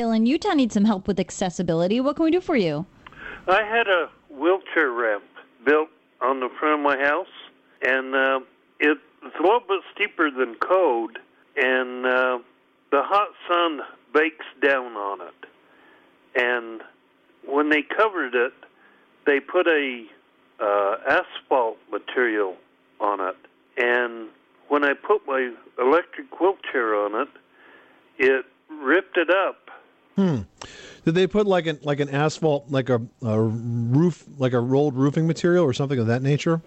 Bill in Utah needs some help with accessibility. What can we do for you? I had a wheelchair ramp built on the front of my house, and uh, it's a little bit steeper than code, and uh, the hot sun bakes down on it. And when they covered it, they put a uh, asphalt material on it, and when I put my electric wheelchair on it, it ripped it up. Hmm. Did they put like an like an asphalt, like a, a roof, like a rolled roofing material or something of that nature?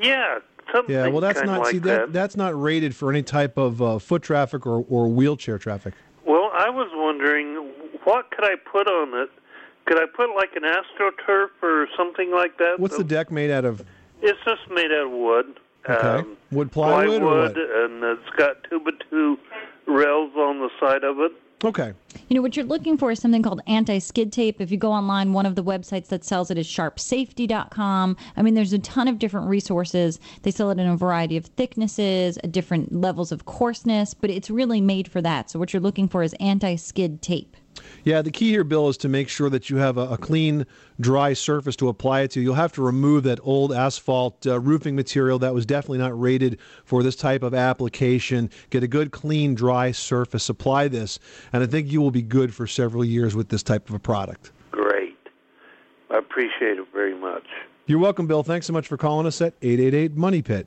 Yeah, something. Yeah. Well, that's not like see that, that's not rated for any type of uh, foot traffic or, or wheelchair traffic. Well, I was wondering what could I put on it? Could I put like an astroturf or something like that? What's the deck made out of? It's just made out of wood. Okay. Um, Wood plywood, or what? and it's got two by two rails on the side of it. Okay. You know, what you're looking for is something called anti skid tape. If you go online, one of the websites that sells it is sharpsafety.com. I mean, there's a ton of different resources. They sell it in a variety of thicknesses, uh, different levels of coarseness, but it's really made for that. So, what you're looking for is anti skid tape. Yeah, the key here, Bill, is to make sure that you have a, a clean, dry surface to apply it to. You'll have to remove that old asphalt uh, roofing material that was definitely not rated for this type of application. Get a good, clean, dry surface. Apply this, and I think you will be good for several years with this type of a product. Great. I appreciate it very much. You're welcome, Bill. Thanks so much for calling us at 888 Money Pit.